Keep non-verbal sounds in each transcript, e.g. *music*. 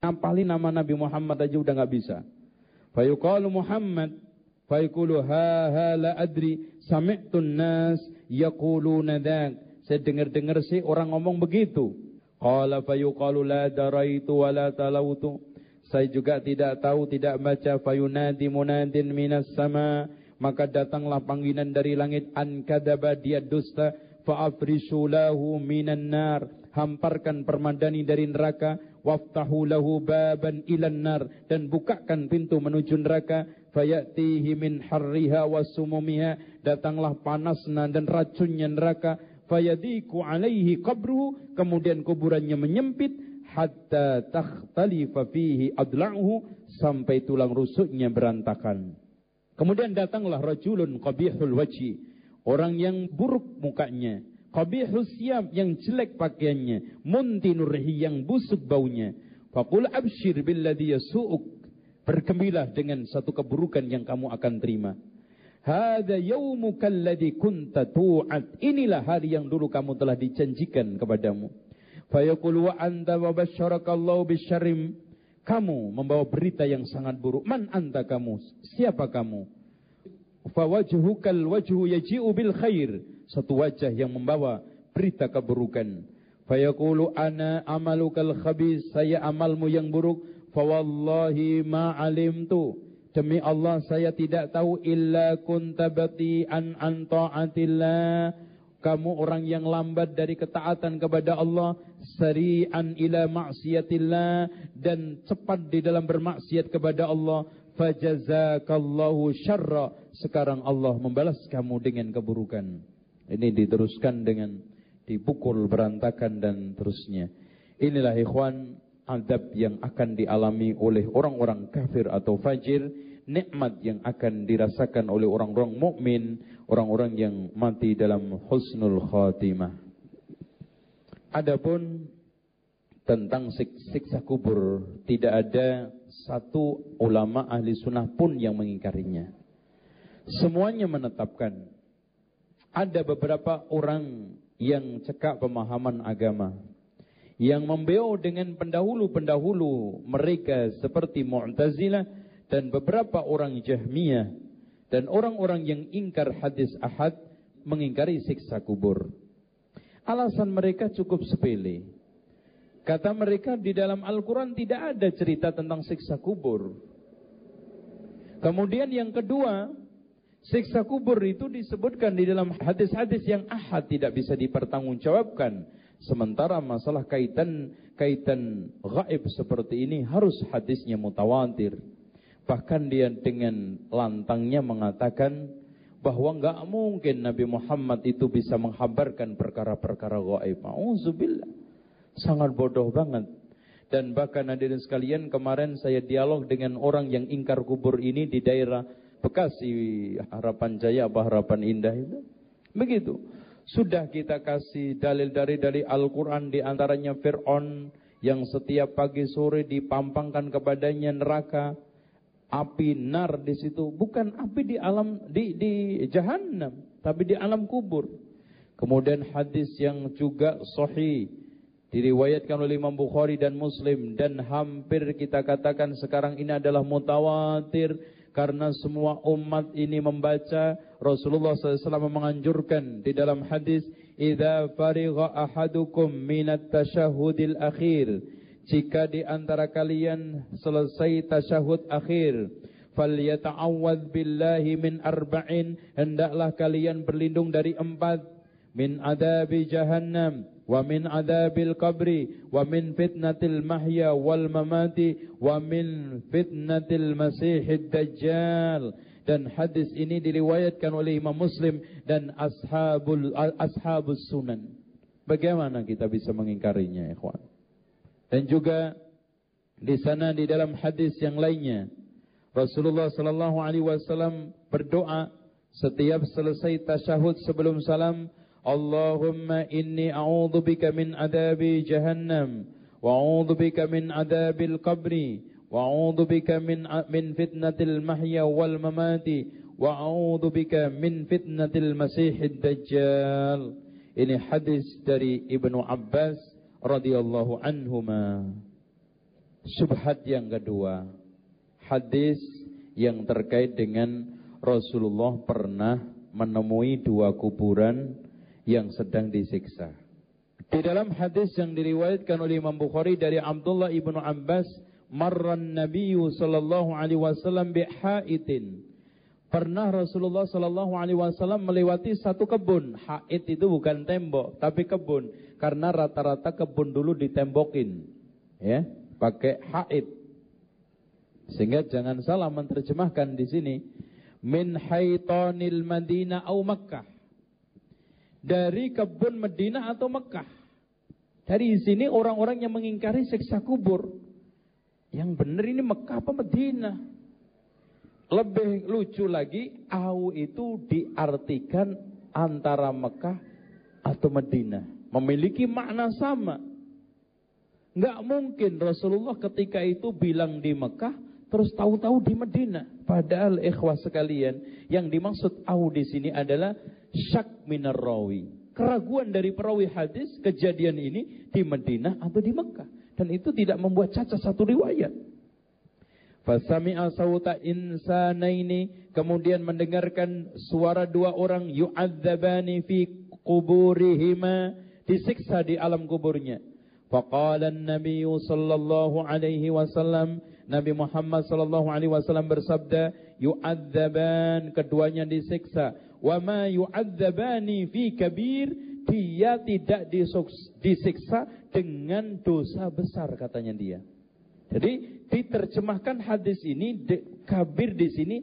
ngapalin nama Nabi Muhammad aja udah nggak bisa. Fayuqalu Muhammad fayaqulu ha ha la adri sami'tun nas yaquluna dzak. Saya dengar-dengar sih orang ngomong begitu. Qala fayuqalu la daraitu wa la talautu. Saya juga tidak tahu, tidak baca fayunadi munadin minas sama. Maka datanglah panggilan dari langit an kadaba dia dusta fa'afrishu lahu minan nar. Hamparkan permadani dari neraka. Waftahu lahu baban ilan nar. Dan bukakan pintu menuju neraka. Fayatihi min harriha wasumumiha datanglah panasnya dan racunnya neraka. Fayadiku alaihi qabruhu. Kemudian kuburannya menyempit. Hatta takhtalifa fihi adla'uhu. Sampai tulang rusuknya berantakan. Kemudian datanglah rajulun qabihul wajhi, orang yang buruk mukanya, qabihus siyam yang jelek pakaiannya, muntinurhi yang busuk baunya. Faqul abshir billadhi yasu'uk. Bergembiralah dengan satu keburukan yang kamu akan terima. Hada yaumuka alladhi kunta tu'ad. Inilah hari yang dulu kamu telah dijanjikan kepadamu. Fayaqul wa anta wa basyarakallahu bisyarrim. Kamu membawa berita yang sangat buruk. Man anta kamu? Siapa kamu? Fawajhukal wajhu yaji'u bil khair. Satu wajah yang membawa berita keburukan. Fayaqulu ana amalukal khabis. Saya amalmu yang buruk. Fawallahi ma alimtu. Demi Allah saya tidak tahu illa kuntabati an an. Kamu orang yang lambat dari ketaatan kepada Allah, sari'an ila maksiatillah dan cepat di dalam bermaksiat kepada Allah. Fajazakallahu syarra. Sekarang Allah membalas kamu dengan keburukan. Ini diteruskan dengan dipukul berantakan dan terusnya. Inilah ikhwan adab yang akan dialami oleh orang-orang kafir atau fajir, nikmat yang akan dirasakan oleh orang-orang mukmin, orang-orang yang mati dalam husnul khatimah. Adapun tentang siksa kubur, tidak ada satu ulama ahli sunnah pun yang mengingkarinya. Semuanya menetapkan. Ada beberapa orang yang cekak pemahaman agama yang membeo dengan pendahulu-pendahulu mereka seperti Mu'tazilah dan beberapa orang Jahmiyah dan orang-orang yang ingkar hadis ahad mengingkari siksa kubur. Alasan mereka cukup sepele. Kata mereka di dalam Al-Quran tidak ada cerita tentang siksa kubur. Kemudian yang kedua, siksa kubur itu disebutkan di dalam hadis-hadis yang ahad tidak bisa dipertanggungjawabkan Sementara masalah kaitan kaitan gaib seperti ini harus hadisnya mutawatir. Bahkan dia dengan lantangnya mengatakan bahwa enggak mungkin Nabi Muhammad itu bisa menghabarkan perkara-perkara gaib. Auzubillah. Sangat bodoh banget. Dan bahkan hadirin sekalian kemarin saya dialog dengan orang yang ingkar kubur ini di daerah Bekasi Harapan Jaya apa Harapan Indah itu. Begitu. Sudah kita kasih dalil dari dari Al-Quran di antaranya Fir'aun yang setiap pagi sore dipampangkan kepadanya neraka api nar di situ bukan api di alam di di jahanam tapi di alam kubur. Kemudian hadis yang juga sahih diriwayatkan oleh Imam Bukhari dan Muslim dan hampir kita katakan sekarang ini adalah mutawatir karena semua umat ini membaca Rasulullah SAW menganjurkan di dalam hadis idza farigha ahadukum minat tasyahudil akhir. Jika di antara kalian selesai tasyahud akhir falyata'awwadz billahi min arba'in hendaklah kalian berlindung dari empat min adabi jahannam wa min adabil qabri wa min fitnatil mahya wal mamati wa min fitnatil masihid dajjal. Dan hadis ini diriwayatkan oleh Imam Muslim dan ashabul ashabus sunan. Bagaimana kita bisa mengingkarinya ikhwan? Dan juga di sana di dalam hadis yang lainnya Rasulullah sallallahu alaihi wasallam berdoa setiap selesai tasyahud sebelum salam اللهم إني أعوذ بك من عذاب جهنم وأعوذ بك من عذاب القبر وأعوذ بك من من فتنة المحيا والممات وأعوذ بك من فتنة المسيح الدجال Ini hadis dari Ibnu Abbas radhiyallahu anhuma. Subhat yang kedua, hadis yang terkait dengan Rasulullah pernah menemui dua kuburan yang sedang disiksa. Di dalam hadis yang diriwayatkan oleh Imam Bukhari dari Abdullah ibnu Abbas, marran Nabi sallallahu alaihi wasallam bihaitin. Pernah Rasulullah sallallahu alaihi wasallam melewati satu kebun. Haid itu bukan tembok, tapi kebun. Karena rata-rata kebun dulu ditembokin. Ya, pakai haid. Sehingga jangan salah menerjemahkan di sini min haitanil Madinah au Makkah. Dari kebun Madinah atau Mekah. Dari sini orang-orang yang mengingkari siksa kubur. Yang benar ini Mekah apa Madinah? Lebih lucu lagi, au itu diartikan antara Mekah atau Madinah. Memiliki makna sama. Nggak mungkin Rasulullah ketika itu bilang di Mekah, terus tahu-tahu di Madinah. Padahal ikhwah sekalian, yang dimaksud au di sini adalah syak minar rawi. Keraguan dari perawi hadis kejadian ini di Madinah atau di Mekah. Dan itu tidak membuat cacat satu riwayat. Fasami'a sawta insanaini kemudian mendengarkan suara dua orang yu'adzabani fi kuburihima disiksa di alam kuburnya. Faqala an-nabiy sallallahu alaihi wasallam Nabi Muhammad sallallahu alaihi wasallam bersabda yu'adzaban keduanya disiksa wa ma yu'adzabani fi kabir dia tidak disiksa dengan dosa besar katanya dia. Jadi diterjemahkan hadis ini de, kabir di sini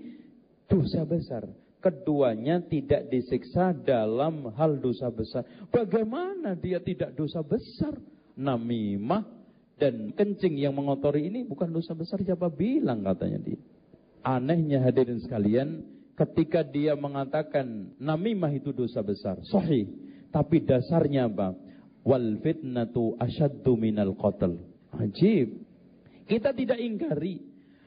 dosa besar. Keduanya tidak disiksa dalam hal dosa besar. Bagaimana dia tidak dosa besar? Namimah dan kencing yang mengotori ini bukan dosa besar siapa bilang katanya dia. Anehnya hadirin sekalian, ketika dia mengatakan namimah itu dosa besar, sahih. Tapi dasarnya apa? Wal fitnatu asyaddu minal qatl. Ajib. Kita tidak ingkari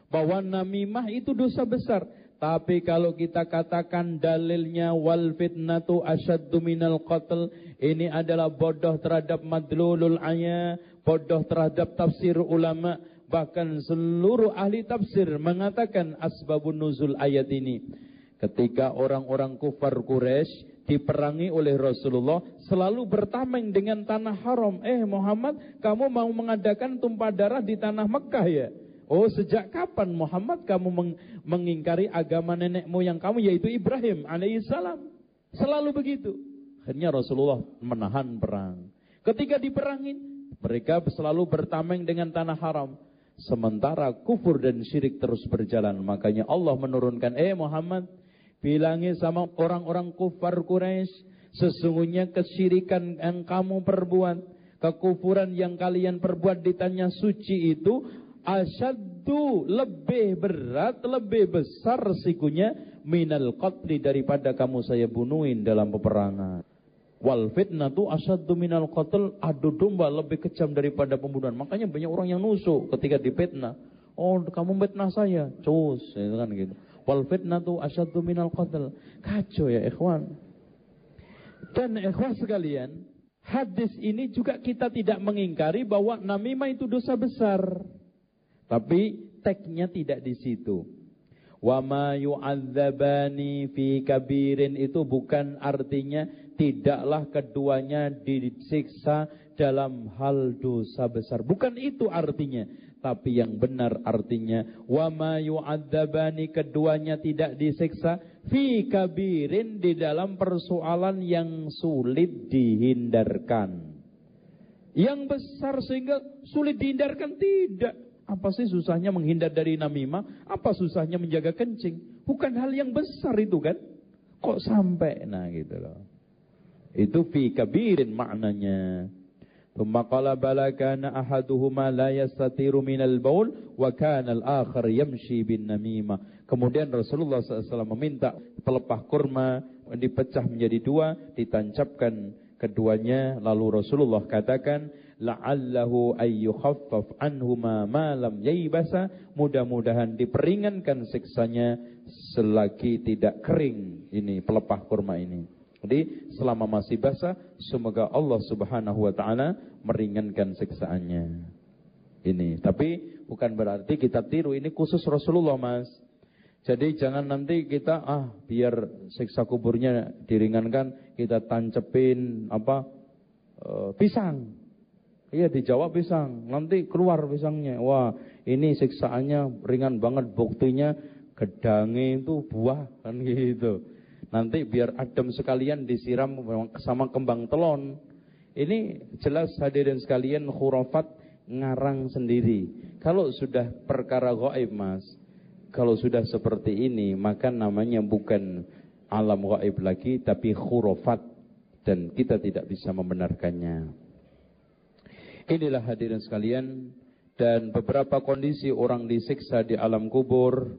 bahwa namimah itu dosa besar. Tapi kalau kita katakan dalilnya wal fitnatu asyaddu minal qatl, ini adalah bodoh terhadap madlulul ayat, bodoh terhadap tafsir ulama, bahkan seluruh ahli tafsir mengatakan asbabun nuzul ayat ini. Ketika orang-orang kufar Quraisy diperangi oleh Rasulullah selalu bertameng dengan tanah haram. Eh Muhammad, kamu mau mengadakan tumpah darah di tanah Mekah ya? Oh sejak kapan Muhammad kamu meng mengingkari agama nenek moyang kamu yaitu Ibrahim alaihissalam? Selalu begitu. Akhirnya Rasulullah menahan perang. Ketika diperangin, mereka selalu bertameng dengan tanah haram. Sementara kufur dan syirik terus berjalan. Makanya Allah menurunkan, eh Muhammad, Bilangi sama orang-orang kufar Quraisy, sesungguhnya kesyirikan yang kamu perbuat, kekufuran yang kalian perbuat di tanah suci itu asyaddu lebih berat, lebih besar resikonya minal qatli daripada kamu saya bunuhin dalam peperangan. Wal fitnatu asyaddu minal qatl adu domba lebih kejam daripada pembunuhan. Makanya banyak orang yang nusuk ketika dipitnah. Oh, kamu fitnah saya. Cus, itu kan gitu. Wal fitnatu asyaddu minal qatl. Kacau ya ikhwan. Dan ikhwan sekalian, hadis ini juga kita tidak mengingkari bahwa namimah itu dosa besar. Tapi teksnya tidak di situ. Wa ma yu'adzabani fi kabirin itu bukan artinya tidaklah keduanya disiksa dalam hal dosa besar. Bukan itu artinya tapi yang benar artinya wa ma yu'adzabani keduanya tidak disiksa fi kabirin di dalam persoalan yang sulit dihindarkan. Yang besar sehingga sulit dihindarkan tidak. Apa sih susahnya menghindar dari namimah? Apa susahnya menjaga kencing? Bukan hal yang besar itu kan? Kok sampai nah gitu loh. Itu fi kabirin maknanya. Thumma qala bala kana ahaduhuma la yastatiru minal baul wa kana al-akhar yamshi bin namima. Kemudian Rasulullah SAW meminta pelepah kurma dipecah menjadi dua, ditancapkan keduanya. Lalu Rasulullah katakan, la'allahu ayyukhaffaf anhuma ma lam yaibasa mudah-mudahan diperingankan siksanya selagi tidak kering ini pelepah kurma ini jadi selama masih basah, semoga Allah Subhanahu wa taala meringankan siksaannya. ini. Tapi bukan berarti kita tiru. Ini khusus Rasulullah mas. Jadi jangan nanti kita ah biar siksa kuburnya diringankan kita tancepin apa e, pisang. Iya dijawab pisang. Nanti keluar pisangnya. Wah ini siksaannya ringan banget. Buktinya gedangnya itu buah kan gitu. Nanti biar adem sekalian disiram sama kembang telon. Ini jelas hadirin sekalian khurafat ngarang sendiri. Kalau sudah perkara gaib mas, kalau sudah seperti ini, maka namanya bukan alam gaib lagi, tapi khurafat. Dan kita tidak bisa membenarkannya. Inilah hadirin sekalian. Dan beberapa kondisi orang disiksa di alam kubur.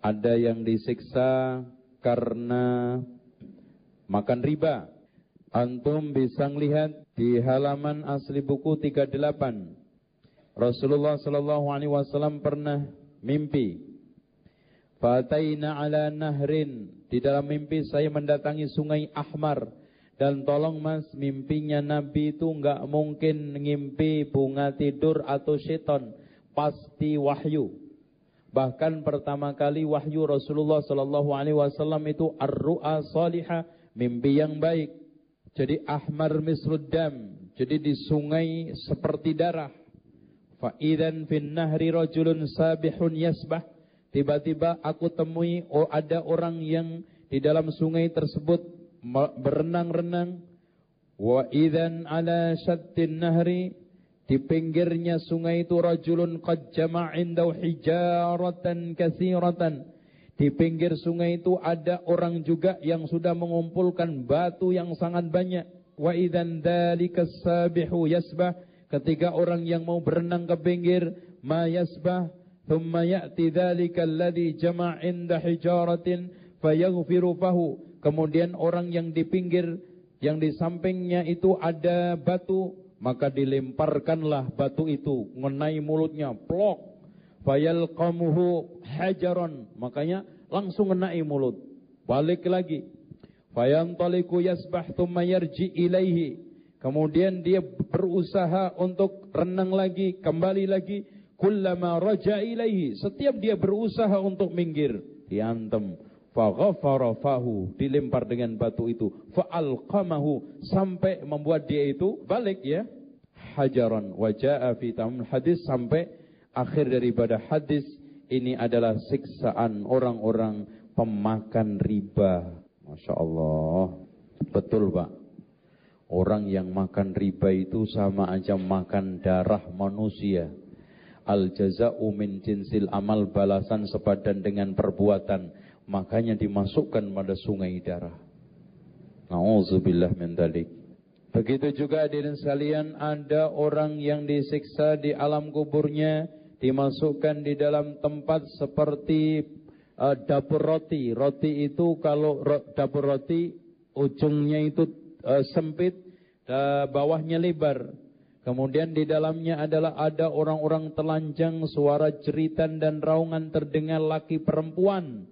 Ada yang disiksa karena makan riba. Antum bisa melihat di halaman asli buku 38. Rasulullah sallallahu alaihi wasallam pernah mimpi Fataina ala nahrin. Di dalam mimpi saya mendatangi sungai Ahmar. Dan tolong mas, mimpinya Nabi itu enggak mungkin ngimpi bunga tidur atau seton. Pasti wahyu. Bahkan pertama kali wahyu Rasulullah sallallahu alaihi wasallam itu ar-ru'a salihah, mimpi yang baik. Jadi ahmar misruddam. Jadi di sungai seperti darah. Fa idzan fin nahri rajulun sabihun yasbah Tiba-tiba aku temui oh ada orang yang di dalam sungai tersebut berenang-renang. Wa idzan ala syattin nahri di pinggirnya sungai itu rajulun qad jama'indau hijaratan katsiratan Di pinggir sungai itu ada orang juga yang sudah mengumpulkan batu yang sangat banyak. Wa idzan dzalika sabihu yasbah. Ketika orang yang mau berenang ke pinggir, ma yasbah thumma ya'ti dzalika alladhi jama'inda hijaratin fayaghfiru fahu. Kemudian orang yang di pinggir yang di sampingnya itu ada batu maka dilemparkanlah batu itu mengenai mulutnya, plok. Fayalqamuhu hajaron, makanya langsung mengenai mulut. Balik lagi. Fayantaliku yasbah thumma ilaihi. Kemudian dia berusaha untuk renang lagi, kembali lagi Kullama raja ilaihi. Setiap dia berusaha untuk minggir. Diantem. Faghafara fahu. Dilempar dengan batu itu. Fa'alqamahu. Sampai membuat dia itu balik ya. Hajaran. Waja'a fi hadis. Sampai akhir daripada hadis. Ini adalah siksaan orang-orang pemakan riba. Masya Allah. Betul pak. Orang yang makan riba itu sama aja makan darah manusia. Al jaza'u min jinsil amal balasan sepadan dengan perbuatan. Makanya dimasukkan pada sungai darah. Nauzubillah min dalik. Begitu juga hadirin sekalian ada orang yang disiksa di alam kuburnya dimasukkan di dalam tempat seperti uh, dapur roti. Roti itu kalau ro, dapur roti ujungnya itu uh, sempit, uh, bawahnya lebar. Kemudian di dalamnya adalah ada orang-orang telanjang, suara jeritan dan raungan terdengar laki perempuan.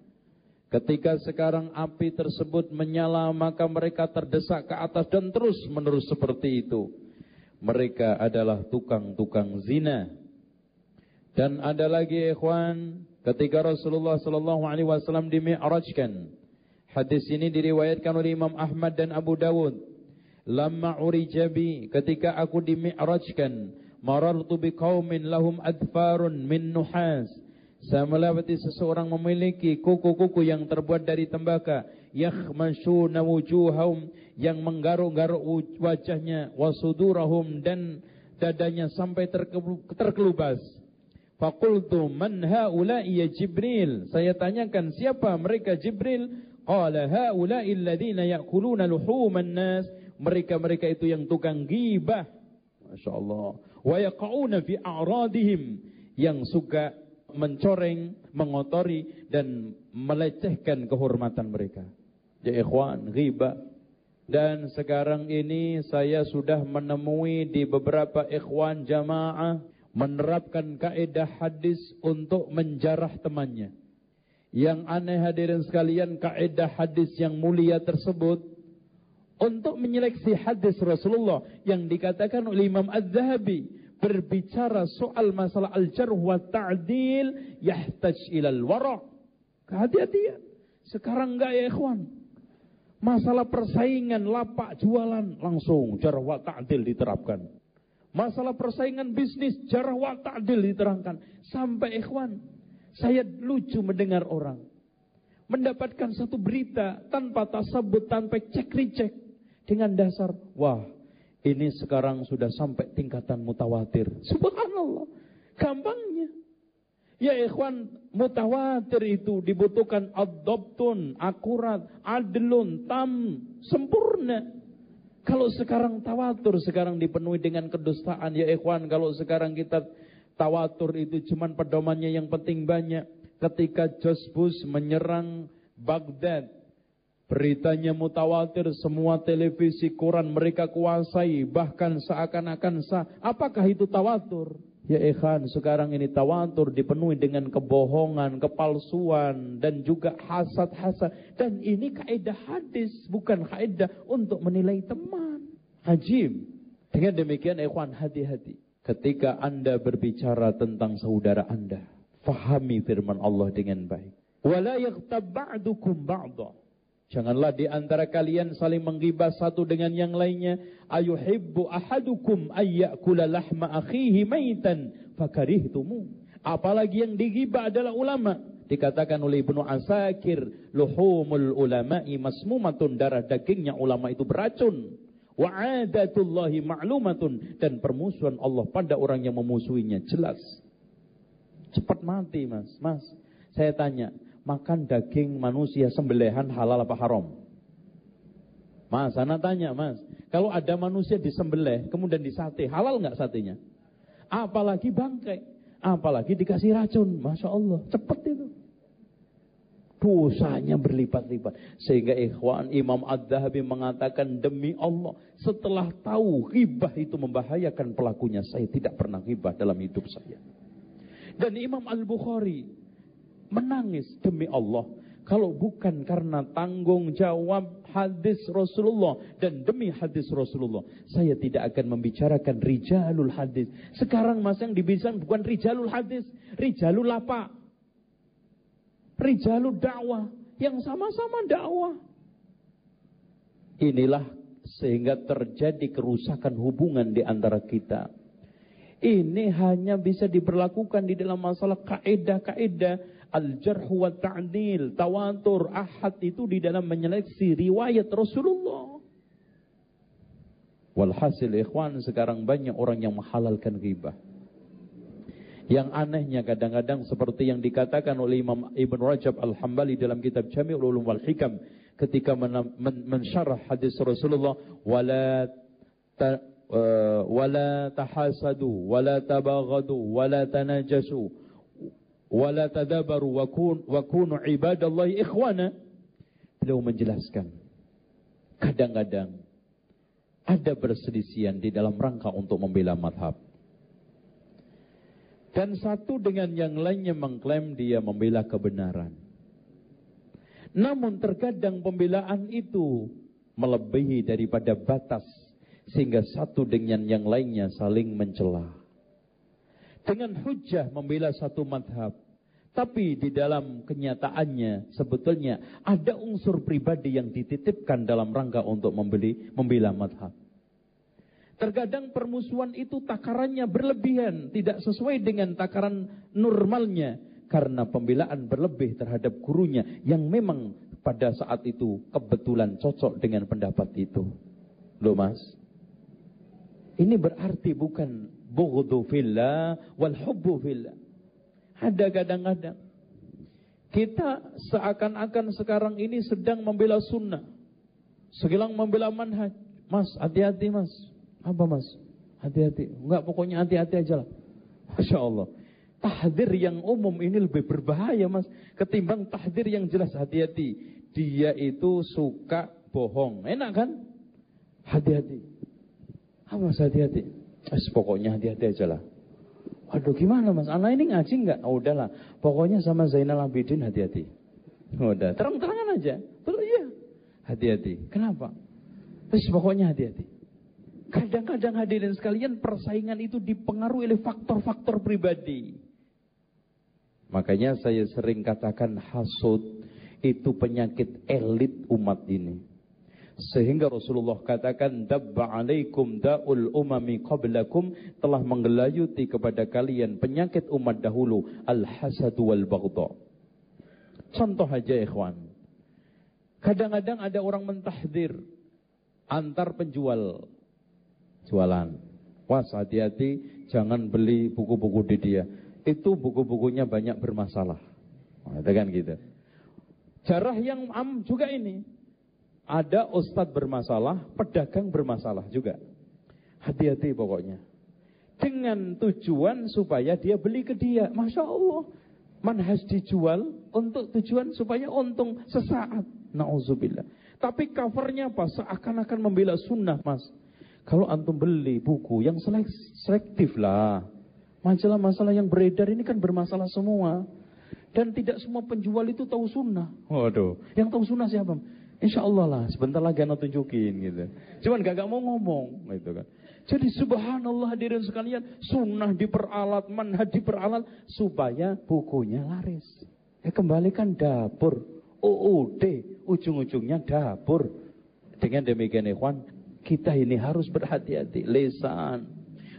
Ketika sekarang api tersebut menyala, maka mereka terdesak ke atas dan terus menerus seperti itu. Mereka adalah tukang-tukang zina. Dan ada lagi ikhwan, ketika Rasulullah sallallahu alaihi wasallam dimi'rajkan. Hadis ini diriwayatkan oleh Imam Ahmad dan Abu Dawud. Lama urijabi ketika aku dimi'rajkan marartu biqaumin lahum adfarun min nuhas saya melewati seseorang memiliki kuku-kuku yang terbuat dari tembaga yakhmashuna wujuhahum yang menggaruk-garuk wajahnya wasudurahum dan dadanya sampai terkelubas Fakultu man haula'i ya Jibril saya tanyakan siapa mereka Jibril qala haula'i alladhina ya'kuluna luhuman nas mereka-mereka itu yang tukang gibah. Masya Allah. Wa yaqa'una fi a'radihim. Yang suka mencoreng, mengotori, dan melecehkan kehormatan mereka. Ya ikhwan, ghibah. Dan sekarang ini saya sudah menemui di beberapa ikhwan jamaah menerapkan kaidah hadis untuk menjarah temannya. Yang aneh hadirin sekalian kaidah hadis yang mulia tersebut untuk menyeleksi hadis Rasulullah yang dikatakan oleh Imam Az-Zahabi berbicara soal masalah al-jarh wa ta'dil yahtaj ilal wara' kehati-hatian sekarang enggak ya ikhwan? Masalah persaingan lapak jualan langsung jarh wa ta'dil diterapkan. Masalah persaingan bisnis jarh wa ta'dil diterangkan. Sampai ikhwan saya lucu mendengar orang mendapatkan satu berita tanpa tasabut tanpa cek recek dengan dasar wah ini sekarang sudah sampai tingkatan mutawatir. Subhanallah. Gampangnya. Ya ikhwan, mutawatir itu dibutuhkan adoptun, akurat, adlun, tam, sempurna. Kalau sekarang tawatur, sekarang dipenuhi dengan kedustaan. Ya ikhwan, kalau sekarang kita tawatur itu cuman pedomannya yang penting banyak. Ketika Josbus menyerang Baghdad, Beritanya mutawatir, semua televisi, koran mereka kuasai, bahkan seakan-akan sah. Apakah itu tawatur? Ya ikhan, sekarang ini tawatur dipenuhi dengan kebohongan, kepalsuan, dan juga hasad-hasad. Dan ini kaidah hadis, bukan kaidah untuk menilai teman. Hajim. Dengan demikian ikhwan hati-hati. Ketika anda berbicara tentang saudara anda, fahami firman Allah dengan baik. Janganlah di antara kalian saling menggibah satu dengan yang lainnya. Ayuhibbu ahadukum ayyakula lahma akhihi maitan fakarihtumu. Apalagi yang digibah adalah ulama. Dikatakan oleh Ibnu Asakir, luhumul ulama'i masmumatun darah dagingnya ulama itu beracun. Wa adatullahi ma'lumatun dan permusuhan Allah pada orang yang memusuhinya jelas. Cepat mati, Mas. Mas, saya tanya, makan daging manusia sembelihan halal apa haram? Mas, anak tanya mas, kalau ada manusia disembelih kemudian disate, halal nggak satenya? Apalagi bangkai, apalagi dikasih racun, masya Allah, cepet itu. Dosanya berlipat-lipat. Sehingga ikhwan Imam Ad-Dahabi mengatakan demi Allah. Setelah tahu ghibah itu membahayakan pelakunya. Saya tidak pernah ghibah dalam hidup saya. Dan Imam Al-Bukhari menangis demi Allah. Kalau bukan karena tanggung jawab hadis Rasulullah dan demi hadis Rasulullah, saya tidak akan membicarakan rijalul hadis. Sekarang mas yang dibicarakan bukan rijalul hadis, rijalul apa? Rijalul dakwah yang sama-sama dakwah. Inilah sehingga terjadi kerusakan hubungan di antara kita. Ini hanya bisa diberlakukan di dalam masalah kaedah-kaedah Al-jarh wa ta'dil, tawatur, ahad itu di dalam menyeleksi riwayat Rasulullah. Walhasil ikhwan sekarang banyak orang yang menghalalkan ghibah. Yang anehnya kadang-kadang seperti yang dikatakan oleh Imam Ibn Rajab Al-Hambali dalam kitab Jami'ul Ulum wal Hikam ketika men men mensyarah hadis Rasulullah wala ta, uh, wala tahasadu wala tabaghadu wala tanajasu wala tadabaru wa kun wa kunu ibadallahi ikhwana. Beliau menjelaskan kadang-kadang ada perselisihan di dalam rangka untuk membela madhab. Dan satu dengan yang lainnya mengklaim dia membela kebenaran. Namun terkadang pembelaan itu melebihi daripada batas sehingga satu dengan yang lainnya saling mencela dengan hujah membela satu madhab. Tapi di dalam kenyataannya sebetulnya ada unsur pribadi yang dititipkan dalam rangka untuk membeli membela madhab. Terkadang permusuhan itu takarannya berlebihan, tidak sesuai dengan takaran normalnya. Karena pembelaan berlebih terhadap gurunya yang memang pada saat itu kebetulan cocok dengan pendapat itu. Loh mas, ini berarti bukan bughdu fillah wal hubbu fillah. Ada kadang-kadang kita seakan-akan sekarang ini sedang membela sunnah. Segilang membela manhaj. Mas, hati-hati mas. Apa mas? Hati-hati. Enggak, pokoknya hati-hati aja lah. Masya Allah. Tahdir yang umum ini lebih berbahaya mas. Ketimbang tahdir yang jelas hati-hati. Dia itu suka bohong. Enak kan? Hati-hati. Apa mas hati-hati? Eh, pokoknya hati-hati aja lah. Waduh gimana mas, anak ini ngaji nggak? Oh, udahlah, pokoknya sama Zainal Abidin hati-hati. Udah, terang-terangan aja. Terus iya, hati-hati. Kenapa? Terus pokoknya hati-hati. Kadang-kadang hadirin sekalian persaingan itu dipengaruhi oleh faktor-faktor pribadi. Makanya saya sering katakan hasud itu penyakit elit umat ini. Sehingga Rasulullah katakan dabba alaikum da'ul umami qablakum telah menggelayuti kepada kalian penyakit umat dahulu al-hasad wal baghdha. Contoh aja ikhwan. Kadang-kadang ada orang mentahdir antar penjual jualan. Was hati-hati jangan beli buku-buku di dia. Itu buku-bukunya banyak bermasalah. Nah, kan gitu. Jarah yang am juga ini ada ustadz bermasalah, pedagang bermasalah juga. Hati-hati pokoknya. Dengan tujuan supaya dia beli ke dia. Masya Allah. Manhaj dijual untuk tujuan supaya untung sesaat. Nauzubillah. Tapi covernya apa? Seakan-akan membela sunnah mas. Kalau antum beli buku yang selektif lah. Masalah-masalah yang beredar ini kan bermasalah semua. Dan tidak semua penjual itu tahu sunnah. Waduh. Yang tahu sunnah siapa? Insya Allah lah, sebentar lagi anak tunjukin gitu. Cuman gak, gak mau ngomong gitu kan. Jadi subhanallah hadirin sekalian, sunnah diperalat, manhaj diperalat supaya bukunya laris. Ya kembalikan dapur, UUD, ujung-ujungnya dapur. Dengan demikian ikhwan, kita ini harus berhati-hati, lesan.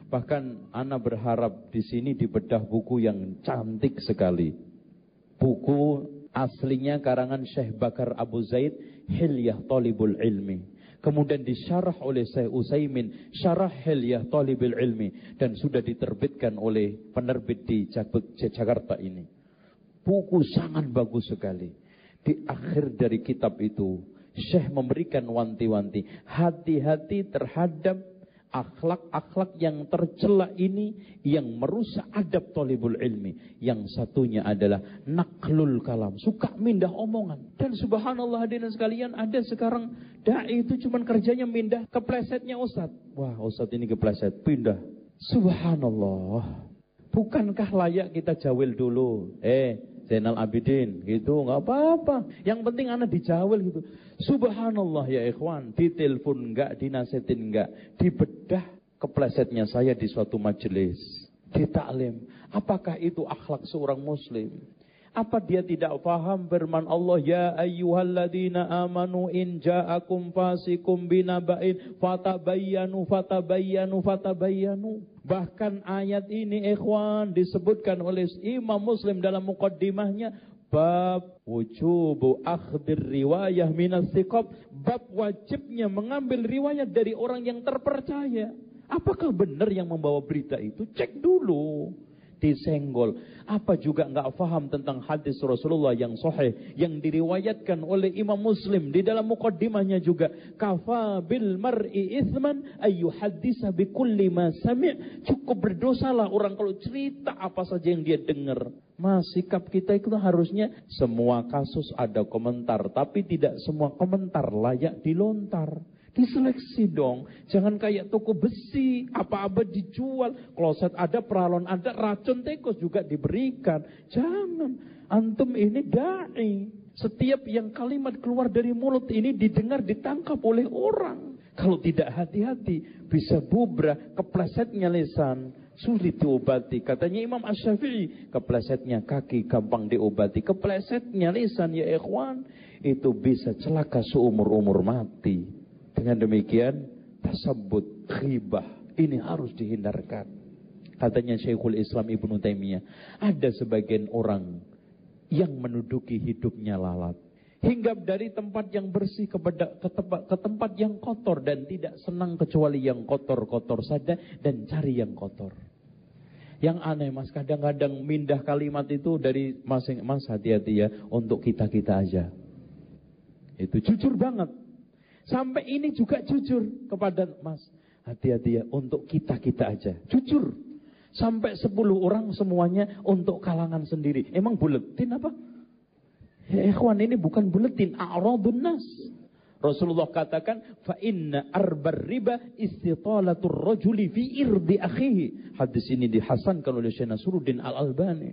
Bahkan anak berharap di sini dibedah buku yang cantik sekali. Buku aslinya karangan Syekh Bakar Abu Zaid Hilyah Talibul Ilmi. Kemudian disyarah oleh Syekh Usaimin, syarah Hilyah Talibul Ilmi. Dan sudah diterbitkan oleh penerbit di Jakarta ini. Buku sangat bagus sekali. Di akhir dari kitab itu, Syekh memberikan wanti-wanti. Hati-hati terhadap akhlak-akhlak yang tercela ini yang merusak adab tolibul ilmi. Yang satunya adalah naklul kalam, suka mindah omongan. Dan subhanallah hadirin sekalian, ada sekarang dai itu cuma kerjanya mindah keplesetnya ustad. Wah, ustad ini kepleset, pindah. Subhanallah. Bukankah layak kita jawil dulu? Eh, Zainal Abidin gitu nggak apa-apa. Yang penting anak dijawel gitu. Subhanallah ya ikhwan, ditelepon enggak, dinasetin enggak, dibedah keplesetnya saya di suatu majelis, di taklim. Apakah itu akhlak seorang muslim? Apa dia tidak paham firman Allah ya ayyuhalladzina amanu in ja'akum fasikum binaba'in fatabayyanu fatabayyanu fatabayyanu. Bahkan ayat ini ikhwan disebutkan oleh Imam Muslim dalam mukaddimahnya bab wujubu akhdir riwayah minas bab wajibnya mengambil riwayat dari orang yang terpercaya. Apakah benar yang membawa berita itu? Cek dulu disenggol. Apa juga nggak faham tentang hadis Rasulullah yang sahih yang diriwayatkan oleh Imam Muslim di dalam mukaddimahnya juga kafa bil mar'i ithman ayu hadisa bi kulli ma sami' cukup berdosalah orang kalau cerita apa saja yang dia dengar. Mas sikap kita itu harusnya semua kasus ada komentar tapi tidak semua komentar layak dilontar. Diseleksi dong. Jangan kayak toko besi, apa-apa dijual. Kloset ada, peralon ada, racun tikus juga diberikan. Jangan. Antum ini da'i. Setiap yang kalimat keluar dari mulut ini didengar, ditangkap oleh orang. Kalau tidak hati-hati, bisa bubrah, keplesetnya lisan. Sulit diobati. Katanya Imam Ash-Syafi'i, keplesetnya kaki gampang diobati. Keplesetnya lisan ya ikhwan, itu bisa celaka seumur-umur mati. Dengan demikian, tersebut khibah ini harus dihindarkan. Katanya Syekhul Islam Ibnu Taimiyah, ada sebagian orang yang menuduki hidupnya lalat. Hinggap dari tempat yang bersih kepada ke tempat, ke tempat yang kotor dan tidak senang kecuali yang kotor-kotor saja dan cari yang kotor. Yang aneh mas, kadang-kadang mindah kalimat itu dari masing mas hati-hati ya untuk kita-kita aja. Itu jujur banget. Sampai ini juga jujur kepada Mas. Hati-hati ya untuk kita-kita aja. Jujur. Sampai 10 orang semuanya untuk kalangan sendiri. Emang buletin apa? Ya ikhwan ini bukan buletin. A'radun nas. Rasulullah katakan, fa inna arbar riba istitalatur rajuli fi irdi akhihi. Hadis ini dihasankan oleh Syekh Nasruddin Al-Albani.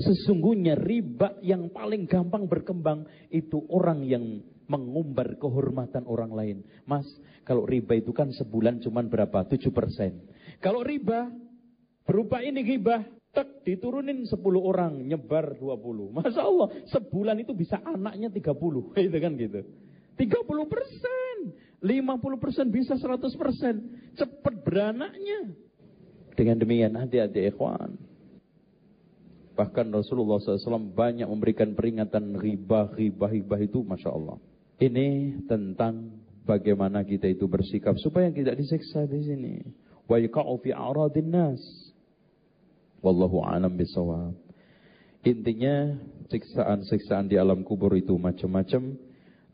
Sesungguhnya riba yang paling gampang berkembang itu orang yang mengumbar kehormatan orang lain. Mas, kalau riba itu kan sebulan cuman berapa? 7 persen. Kalau riba berupa ini riba, tek diturunin 10 orang, nyebar 20. Masya Allah, sebulan itu bisa anaknya 30. Gitu *laughs* kan gitu. 30 persen. 50 persen bisa 100 persen. Cepat beranaknya. Dengan demikian hati-hati ikhwan. Bahkan Rasulullah SAW banyak memberikan peringatan riba, riba, riba itu Masya Allah. Ini tentang bagaimana kita itu bersikap supaya tidak disiksa di sini. Wa yaka'u fi a'radin nas. Wallahu a'lam bisawab. Intinya siksaan-siksaan di alam kubur itu macam-macam.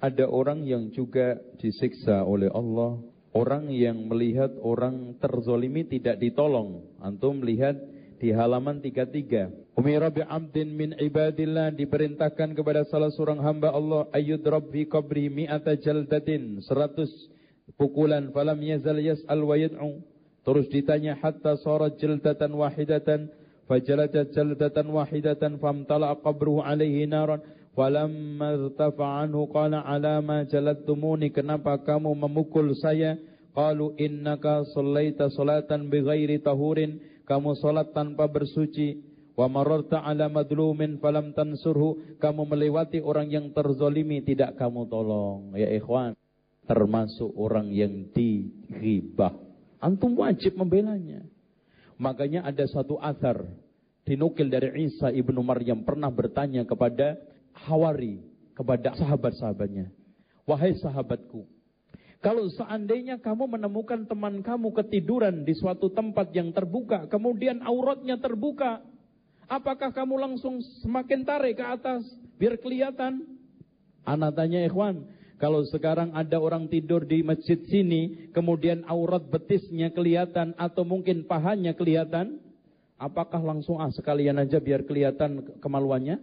Ada orang yang juga disiksa oleh Allah. Orang yang melihat orang terzolimi tidak ditolong. Antum melihat di halaman 33. Umira bi abdin min ibadillah diperintahkan kepada salah seorang hamba Allah ayyud rabbi qabri mi'ata jaldatin. 100 pukulan. Falam yazal yas'al wa yad'u. Terus ditanya hatta sarat jaldatan wahidatan fajalata jaldatan wahidatan famtala qabruhu alaihi naran falamma irtafa qala ala ma kenapa kamu memukul saya? Qalu innaka sallaita salatan bighairi tahurin. Kamu salat tanpa bersuci wa mararta ala madlumin falam tansurhu. Kamu melewati orang yang terzolimi tidak kamu tolong. Ya ikhwan termasuk orang yang diribah antum wajib membelanya. Makanya ada satu asar dinukil dari Isa ibnu Maryam pernah bertanya kepada Hawari kepada sahabat-sahabatnya. Wahai sahabatku kalau seandainya kamu menemukan teman kamu ketiduran di suatu tempat yang terbuka, kemudian auratnya terbuka, apakah kamu langsung semakin tarik ke atas biar kelihatan? Anak tanya ikhwan, kalau sekarang ada orang tidur di masjid sini, kemudian aurat betisnya kelihatan atau mungkin pahanya kelihatan, apakah langsung ah sekalian aja biar kelihatan kemaluannya?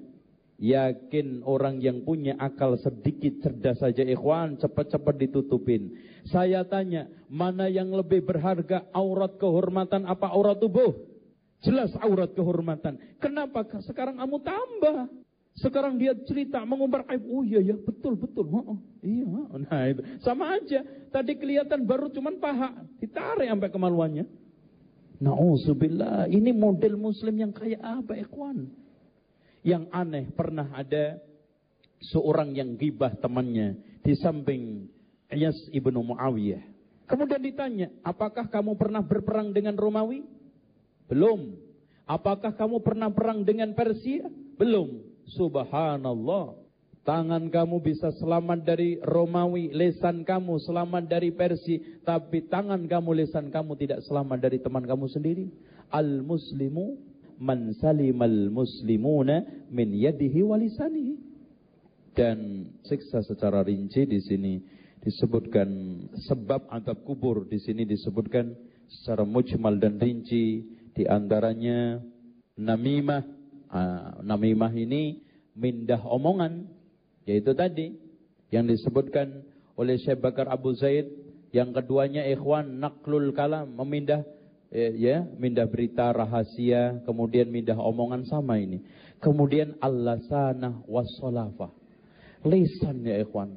Yakin orang yang punya akal sedikit cerdas saja ikhwan cepat-cepat ditutupin. Saya tanya, mana yang lebih berharga aurat kehormatan apa aurat tubuh? Jelas aurat kehormatan. Kenapa sekarang kamu tambah? Sekarang dia cerita mengumbar aib. Oh iya ya, betul betul. Oh, oh, iya. Nah itu sama aja. Tadi kelihatan baru cuman paha, ditarik sampai kemaluannya. Nauzubillah, ini model muslim yang kayak apa ikhwan? Yang aneh pernah ada seorang yang gibah temannya di samping Iyas ibnu Muawiyah. Kemudian ditanya, apakah kamu pernah berperang dengan Romawi? Belum. Apakah kamu pernah perang dengan Persia? Belum. Subhanallah. Tangan kamu bisa selamat dari Romawi, lesan kamu selamat dari Persia, tapi tangan kamu, lesan kamu tidak selamat dari teman kamu sendiri. Al-muslimu man salimal muslimuna min yadihi walisanihi. Dan siksa secara rinci di sini disebutkan sebab adab kubur di sini disebutkan secara mujmal dan rinci di antaranya namimah. Ah, namimah ini mindah omongan yaitu tadi yang disebutkan oleh Syekh Bakar Abu Zaid yang keduanya ikhwan naklul kalam memindah ya, ya mindah berita rahasia, kemudian mindah omongan sama ini. Kemudian al-lasanah wassalafa. Lisan ya ikhwan.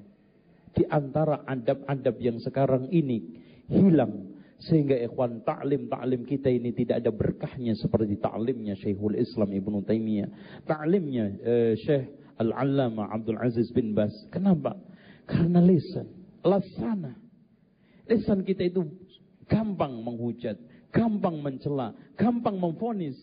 Di antara adab-adab yang sekarang ini hilang. Sehingga ikhwan ta'lim-ta'lim kita ini tidak ada berkahnya seperti ta'limnya Syekhul Islam Ibn Taimiyah. Ta'limnya eh, Syekh Al-Allama Abdul Aziz bin Bas. Kenapa? Karena lisan. Lasana. Lisan kita itu gampang menghujat gampang mencela, gampang memfonis,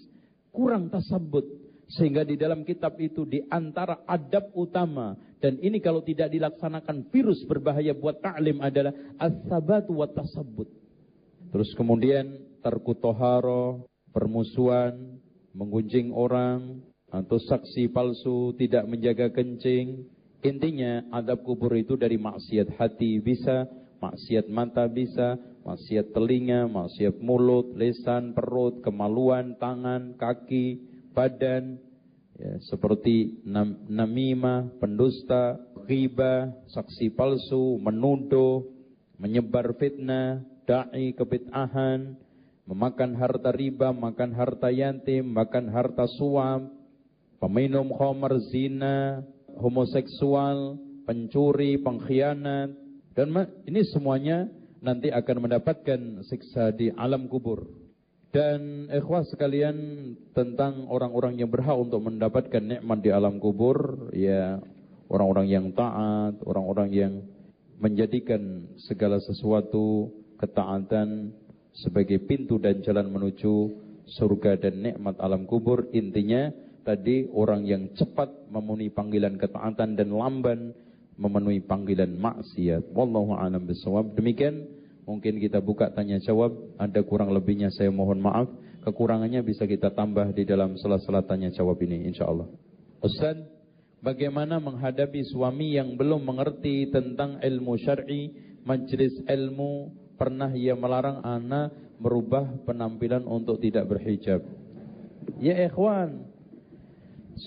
kurang tasabut. Sehingga di dalam kitab itu di antara adab utama dan ini kalau tidak dilaksanakan virus berbahaya buat ta'lim adalah as-sabat wa tasabbut. Terus kemudian terkutoharo, permusuhan, menggunjing orang, atau saksi palsu, tidak menjaga kencing. Intinya adab kubur itu dari maksiat hati bisa, maksiat mata bisa, maksiat telinga, maksiat mulut, lisan, perut, kemaluan, tangan, kaki, badan, ya, seperti nam, namimah, pendusta, riba, saksi palsu, menuduh, menyebar fitnah, dai kebid'ahan, memakan harta riba, makan harta yatim, makan harta suam, peminum khamar zina, homoseksual, pencuri, pengkhianat. Dan ini semuanya nanti akan mendapatkan siksa di alam kubur. Dan ikhwah sekalian tentang orang-orang yang berhak untuk mendapatkan nikmat di alam kubur, ya orang-orang yang taat, orang-orang yang menjadikan segala sesuatu ketaatan sebagai pintu dan jalan menuju surga dan nikmat alam kubur. Intinya tadi orang yang cepat memenuhi panggilan ketaatan dan lamban memenuhi panggilan maksiat. Wallahu a'lam bishawab. Demikian Mungkin kita buka tanya jawab, ada kurang lebihnya saya mohon maaf. Kekurangannya bisa kita tambah di dalam sela-sela tanya jawab ini insyaallah. Ustaz, bagaimana menghadapi suami yang belum mengerti tentang ilmu syar'i, majlis ilmu, pernah ia melarang anak merubah penampilan untuk tidak berhijab. Ya ikhwan,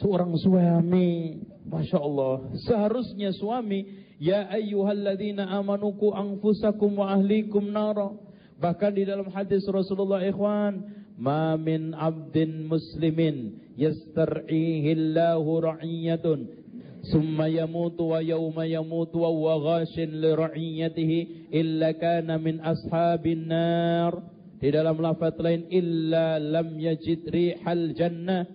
seorang suami, Masya Allah, seharusnya suami Ya ayyuhalladzina amanu ku anfusakum wa ahlikum nara. Bahkan di dalam hadis Rasulullah ikhwan, ma min abdin muslimin yastar'ihi Allahu ra'iyatun summa yamutu wa yawma yamutu wa huwa ghashin li ra'iyatihi illa kana min ashabin nar. Di dalam lafaz lain illa lam yajid rihal jannah.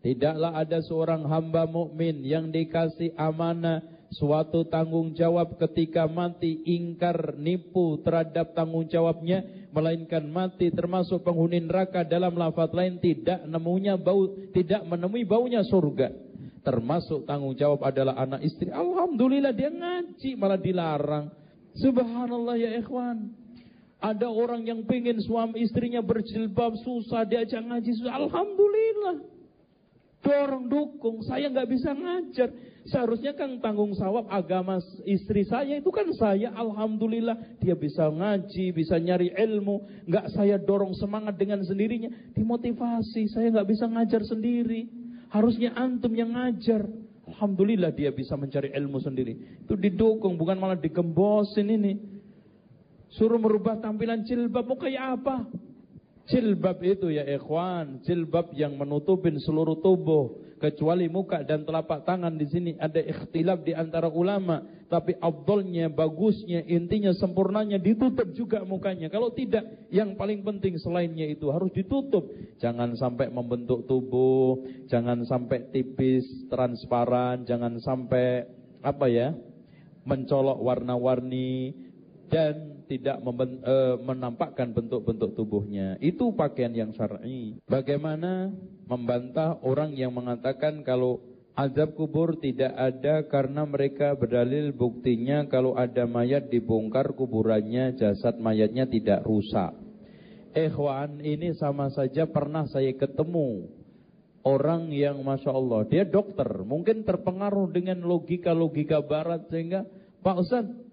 Tidaklah ada seorang hamba mukmin yang dikasih amanah suatu tanggung jawab ketika mati ingkar nipu terhadap tanggung jawabnya melainkan mati termasuk penghuni neraka dalam lafaz lain tidak nemunya bau tidak menemui baunya surga termasuk tanggung jawab adalah anak istri alhamdulillah dia ngaji malah dilarang subhanallah ya ikhwan ada orang yang pengen suami istrinya berjilbab susah diajak ngaji susah alhamdulillah dorong dukung saya nggak bisa ngajar Seharusnya kan tanggung jawab agama istri saya itu kan saya. Alhamdulillah dia bisa ngaji, bisa nyari ilmu. Nggak saya dorong semangat dengan sendirinya. Dimotivasi, saya nggak bisa ngajar sendiri. Harusnya antum yang ngajar. Alhamdulillah dia bisa mencari ilmu sendiri. Itu didukung, bukan malah digembosin ini. Suruh merubah tampilan jilbab, mau kayak apa? Jilbab itu ya ikhwan, jilbab yang menutupin seluruh tubuh kecuali muka dan telapak tangan di sini ada ikhtilaf di antara ulama tapi abdulnya bagusnya intinya sempurnanya ditutup juga mukanya kalau tidak yang paling penting selainnya itu harus ditutup jangan sampai membentuk tubuh jangan sampai tipis transparan jangan sampai apa ya mencolok warna-warni dan tidak e, menampakkan bentuk-bentuk tubuhnya. Itu pakaian yang syar'i. Bagaimana membantah orang yang mengatakan kalau azab kubur tidak ada karena mereka berdalil buktinya kalau ada mayat dibongkar kuburannya jasad mayatnya tidak rusak. Ikhwan ini sama saja pernah saya ketemu orang yang Masya Allah dia dokter mungkin terpengaruh dengan logika-logika barat sehingga Pak Ustadz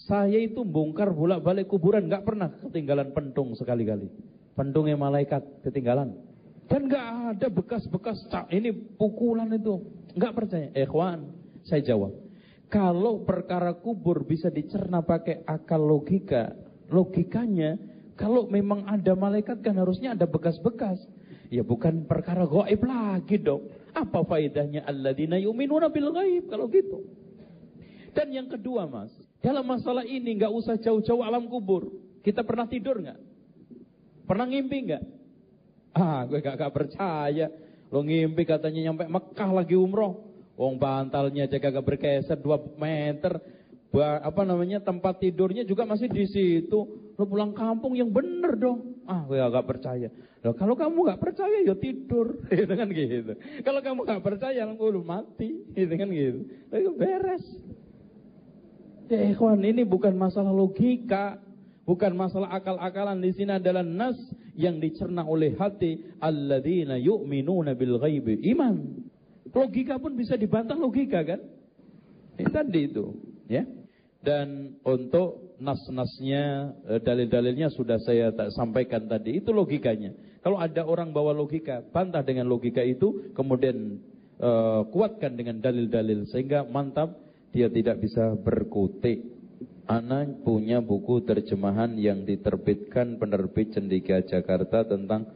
saya itu bongkar bolak-balik kuburan, nggak pernah ketinggalan pentung sekali-kali. Pentungnya malaikat ketinggalan. Dan nggak ada bekas-bekas ini pukulan itu. Nggak percaya. Ikhwan, saya jawab. Kalau perkara kubur bisa dicerna pakai akal logika, logikanya kalau memang ada malaikat kan harusnya ada bekas-bekas. Ya bukan perkara gaib lagi dong. Apa faedahnya alladzina yu'minuna bil ghaib kalau gitu? Dan yang kedua mas, dalam masalah ini nggak usah jauh-jauh alam kubur. Kita pernah tidur nggak? Pernah ngimpi nggak? Ah, gue gak, gak percaya. Lo ngimpi katanya nyampe Mekah lagi umroh. Wong bantalnya jaga gak bergeser 2 meter. Ba, apa namanya tempat tidurnya juga masih di situ. Lo pulang kampung yang bener dong. Ah, gue gak percaya. Loh, kalau kamu gak percaya ya tidur, *laughs* gitu kan gitu. Kalau kamu gak percaya, lu mati, gitu kan gitu. Itu beres. Ya ikhwan, ini bukan masalah logika, bukan masalah akal-akalan. Di sini adalah nas yang dicerna oleh hati. Alladzina yu'minuna bil ghaibi. Iman. Logika pun bisa dibantah logika kan? Ini tadi itu, ya. Dan untuk nas-nasnya, eh, dalil-dalilnya sudah saya tak sampaikan tadi. Itu logikanya. Kalau ada orang bawa logika, bantah dengan logika itu, kemudian uh, kuatkan dengan dalil-dalil sehingga mantap dia tidak bisa berkutik. Anak punya buku terjemahan yang diterbitkan penerbit Cendika Jakarta tentang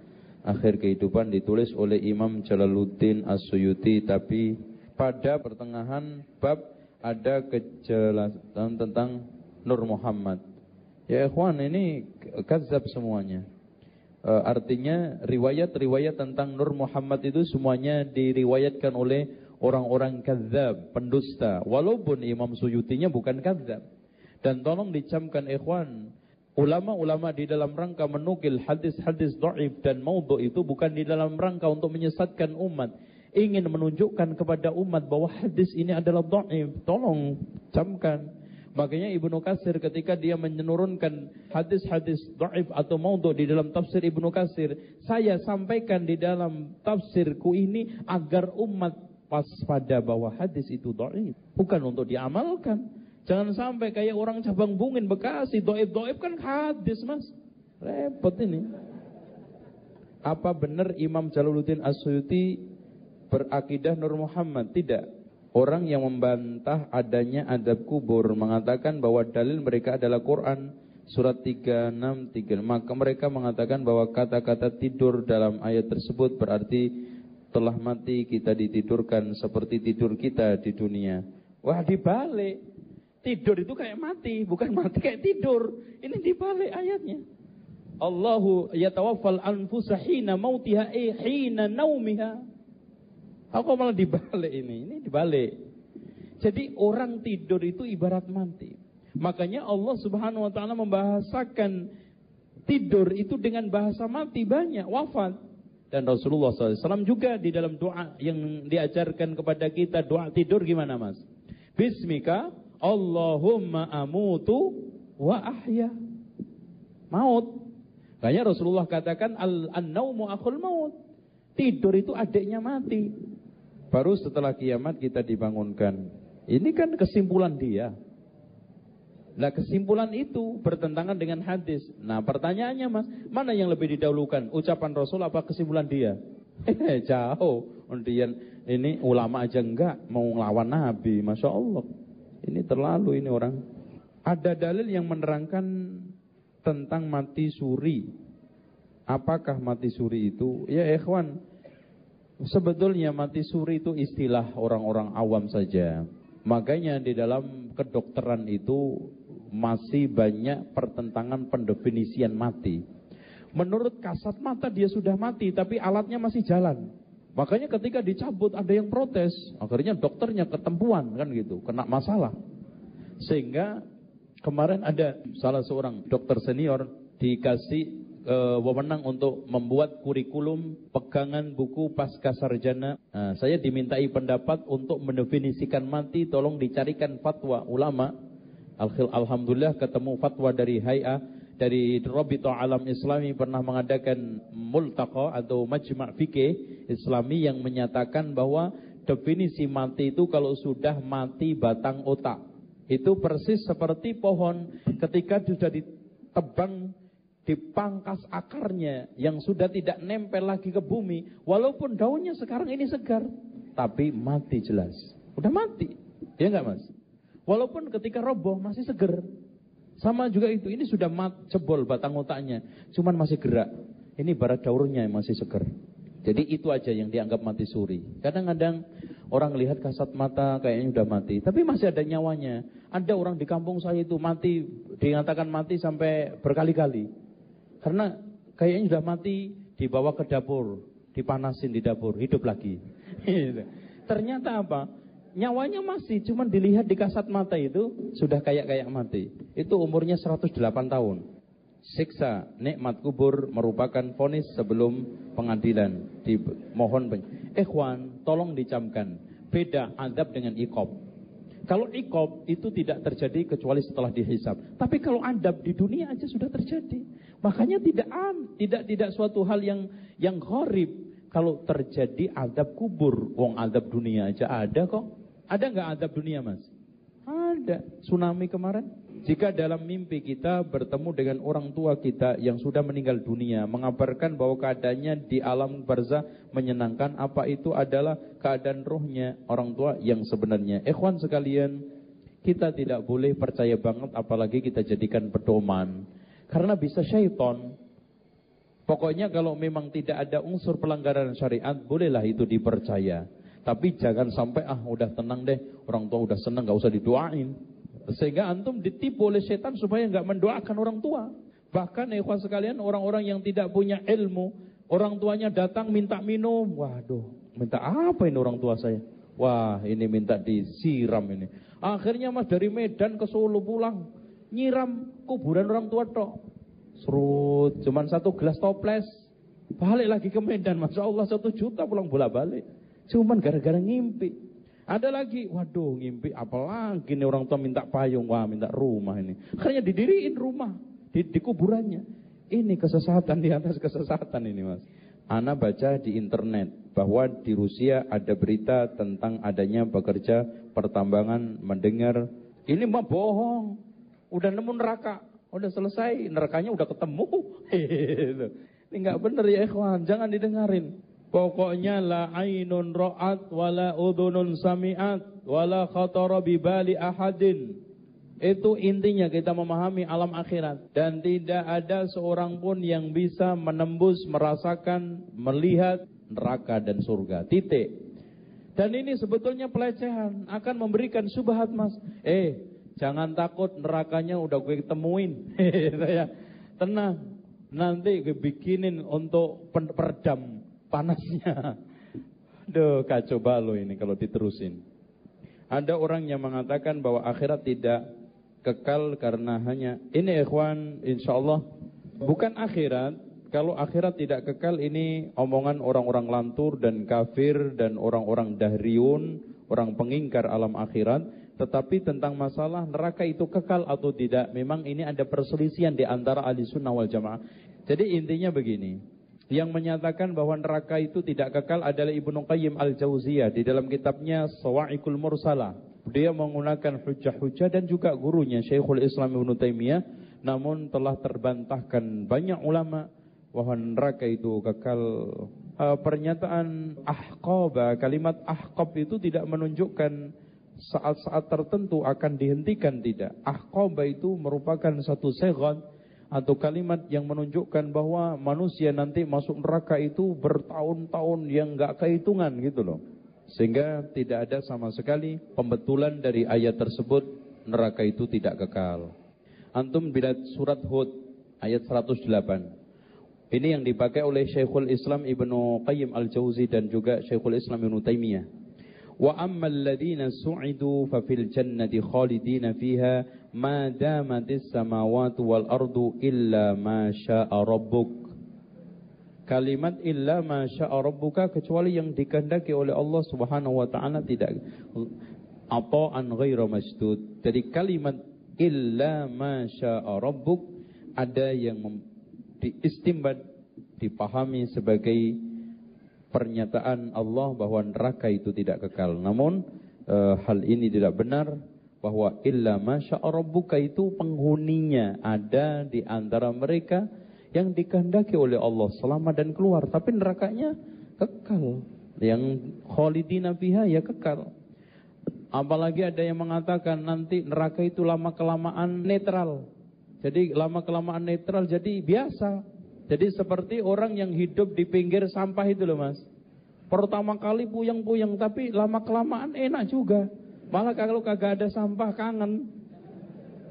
akhir kehidupan ditulis oleh Imam Jalaluddin As-Suyuti tapi pada pertengahan bab ada kejelasan tentang Nur Muhammad. Ya ikhwan ini kazab semuanya. E, artinya riwayat-riwayat tentang Nur Muhammad itu semuanya diriwayatkan oleh orang-orang kazab, pendusta. Walaupun Imam Suyutinya bukan kazab. Dan tolong dicamkan ikhwan, ulama-ulama di dalam rangka menukil hadis-hadis dhaif dan maudhu itu bukan di dalam rangka untuk menyesatkan umat. Ingin menunjukkan kepada umat bahwa hadis ini adalah dhaif. Tolong camkan. Makanya Ibnu Kasir ketika dia menurunkan hadis-hadis dhaif atau maudhu di dalam tafsir Ibnu Kasir, saya sampaikan di dalam tafsirku ini agar umat pas pada bahwa hadis itu dhaif, bukan untuk diamalkan. Jangan sampai kayak orang cabang bungin Bekasi, dhaif-dhaif kan hadis, Mas. Repot ini. Apa benar Imam Jalaluddin Asyuti berakidah Nur Muhammad? Tidak. Orang yang membantah adanya adab kubur mengatakan bahwa dalil mereka adalah Quran surat 363. Maka mereka mengatakan bahwa kata-kata tidur dalam ayat tersebut berarti telah mati kita ditidurkan seperti tidur kita di dunia. Wah dibalik. Tidur itu kayak mati, bukan mati kayak tidur. Ini dibalik ayatnya. Allahu yatawaffal anfusa hina mautiha eh hina naumiha. Aku malah dibalik ini. Ini dibalik. Jadi orang tidur itu ibarat mati. Makanya Allah subhanahu wa ta'ala membahasakan tidur itu dengan bahasa mati banyak. Wafat. Dan Rasulullah SAW juga di dalam doa yang diajarkan kepada kita. Doa tidur gimana mas? Bismika Allahumma amutu wa ahya. Maut. Makanya Rasulullah katakan al-naumu akhul maut. Tidur itu adiknya mati. Baru setelah kiamat kita dibangunkan. Ini kan kesimpulan dia. Nah kesimpulan itu bertentangan dengan hadis. Nah pertanyaannya mas, mana yang lebih didahulukan? Ucapan Rasul apa kesimpulan dia? *laughs* Eh jauh. Kemudian ini ulama aja enggak mau ngelawan Nabi. Masya Allah. Ini terlalu ini orang. Ada dalil yang menerangkan tentang mati suri. Apakah mati suri itu? Ya ikhwan, Sebetulnya mati suri itu istilah orang-orang awam saja. Makanya di dalam kedokteran itu masih banyak pertentangan pendefinisian mati. Menurut kasat mata dia sudah mati tapi alatnya masih jalan. Makanya ketika dicabut ada yang protes, akhirnya dokternya ketempuan kan gitu, kena masalah. Sehingga kemarin ada salah seorang dokter senior dikasih uh, wewenang untuk membuat kurikulum pegangan buku pasca sarjana. Nah, saya dimintai pendapat untuk mendefinisikan mati, tolong dicarikan fatwa ulama. Alhamdulillah ketemu fatwa dari Hay'a dari Rabita Alam Islami pernah mengadakan multaqa atau majma' fikih Islami yang menyatakan bahwa definisi mati itu kalau sudah mati batang otak. Itu persis seperti pohon ketika sudah ditebang dipangkas akarnya yang sudah tidak nempel lagi ke bumi, walaupun daunnya sekarang ini segar, tapi mati jelas. Udah mati. Ya enggak, Mas? Walaupun ketika roboh masih seger. Sama juga itu, ini sudah mat, jebol batang otaknya, cuman masih gerak. Ini barat daurnya yang masih seger. Jadi itu aja yang dianggap mati suri. Kadang-kadang orang lihat kasat mata kayaknya udah mati, tapi masih ada nyawanya. Ada orang di kampung saya itu mati, dinyatakan mati sampai berkali-kali. Karena kayaknya sudah mati, dibawa ke dapur, dipanasin di dapur, hidup lagi. *laughs* Ternyata apa? Nyawanya masih, cuman dilihat di kasat mata itu sudah kayak-kayak mati. Itu umurnya 108 tahun. Siksa nikmat kubur merupakan vonis sebelum pengadilan. Dimohon Ikhwan, tolong dicamkan. Beda adab dengan ikob. Kalau ikob itu tidak terjadi kecuali setelah dihisap. Tapi kalau adab di dunia aja sudah terjadi. Makanya tidak tidak tidak suatu hal yang yang horib kalau terjadi adab kubur. Wong adab dunia aja ada kok. Ada nggak adab dunia mas? Ada. Tsunami kemarin. Jika dalam mimpi kita bertemu dengan orang tua kita yang sudah meninggal dunia, mengabarkan bahwa keadaannya di alam barzah menyenangkan, apa itu adalah keadaan rohnya orang tua yang sebenarnya. Ikhwan sekalian, kita tidak boleh percaya banget apalagi kita jadikan pedoman. Karena bisa syaitan. Pokoknya kalau memang tidak ada unsur pelanggaran syariat, bolehlah itu dipercaya. Tapi jangan sampai ah udah tenang deh, orang tua udah senang nggak usah didoain. Sehingga antum ditipu oleh setan supaya nggak mendoakan orang tua. Bahkan ikhwan sekalian orang-orang yang tidak punya ilmu, orang tuanya datang minta minum, waduh, minta apa ini orang tua saya? Wah, ini minta disiram ini. Akhirnya mas dari Medan ke Solo pulang, nyiram kuburan orang tua tok. Serut, cuman satu gelas toples. Balik lagi ke Medan, Masya Allah satu juta pulang bola balik. Cuman gara-gara ngimpi. Ada lagi, waduh ngimpi apalagi nih orang tua minta payung, wah minta rumah ini. Akhirnya didiriin rumah di, di kuburannya. Ini kesesatan di atas kesesatan ini mas. Ana baca di internet bahwa di Rusia ada berita tentang adanya pekerja pertambangan mendengar ini mah bohong. Udah nemu neraka, udah selesai, nerakanya udah ketemu. *laughs* Gitu. ini nggak bener ya ikhwan, jangan didengarin. Pokoknya la ainun ra'at wala udhunun sami'at wala khatara bibali ahadin. Itu intinya kita memahami alam akhirat dan tidak ada seorang pun yang bisa menembus, merasakan, melihat neraka dan surga. Titik. Dan ini sebetulnya pelecehan akan memberikan subhat Mas. Eh, jangan takut nerakanya udah gue temuin. *laughs* ya. Tenang. Nanti gue bikinin untuk peredam panasnya. Duh, kacau balau ini kalau diterusin. Ada orang yang mengatakan bahwa akhirat tidak kekal karena hanya ini ikhwan insyaallah bukan akhirat kalau akhirat tidak kekal ini omongan orang-orang lantur dan kafir dan orang-orang dahriun orang pengingkar alam akhirat tetapi tentang masalah neraka itu kekal atau tidak memang ini ada perselisihan di antara ahli sunnah wal jamaah jadi intinya begini yang menyatakan bahwa neraka itu tidak kekal adalah Ibnu Qayyim Al-Jauziyah di dalam kitabnya Sawa'iqul Mursalah. Dia menggunakan hujah-hujah dan juga gurunya Syekhul Islam Ibnu Taimiyah namun telah terbantahkan banyak ulama bahwa neraka itu kekal. Uh, pernyataan ahqaba, kalimat ahqab itu tidak menunjukkan saat-saat tertentu akan dihentikan tidak. Ahqaba itu merupakan satu segon atau kalimat yang menunjukkan bahwa manusia nanti masuk neraka itu bertahun-tahun yang nggak kehitungan gitu loh. Sehingga tidak ada sama sekali pembetulan dari ayat tersebut neraka itu tidak kekal. Antum bila surat Hud ayat 108. Ini yang dipakai oleh Syekhul Islam Ibnu Qayyim Al-Jauzi dan juga Syekhul Islam Ibnu Taimiyah. Wa ammal ladzina su'idu fa fil jannati khalidina fiha ma damatis wal ardu illa ma syaa rabbuk. Kalimat illa ma syaa rabbuka kecuali yang dikehendaki oleh Allah Subhanahu wa taala tidak an ghairu masdud. Jadi kalimat illa ma syaa rabbuk ada yang diistimbat dipahami sebagai pernyataan Allah bahwa neraka itu tidak kekal. Namun e, hal ini tidak benar bahwa illa masya rabbuka itu penghuninya ada di antara mereka yang dikehendaki oleh Allah selamat dan keluar tapi nerakanya kekal. Yang khalidina fiha ya kekal. Apalagi ada yang mengatakan nanti neraka itu lama kelamaan netral. Jadi lama kelamaan netral jadi biasa. Jadi seperti orang yang hidup di pinggir sampah itu loh mas. Pertama kali puyeng-puyeng tapi lama kelamaan enak juga. Malah kalau kagak ada sampah kangen.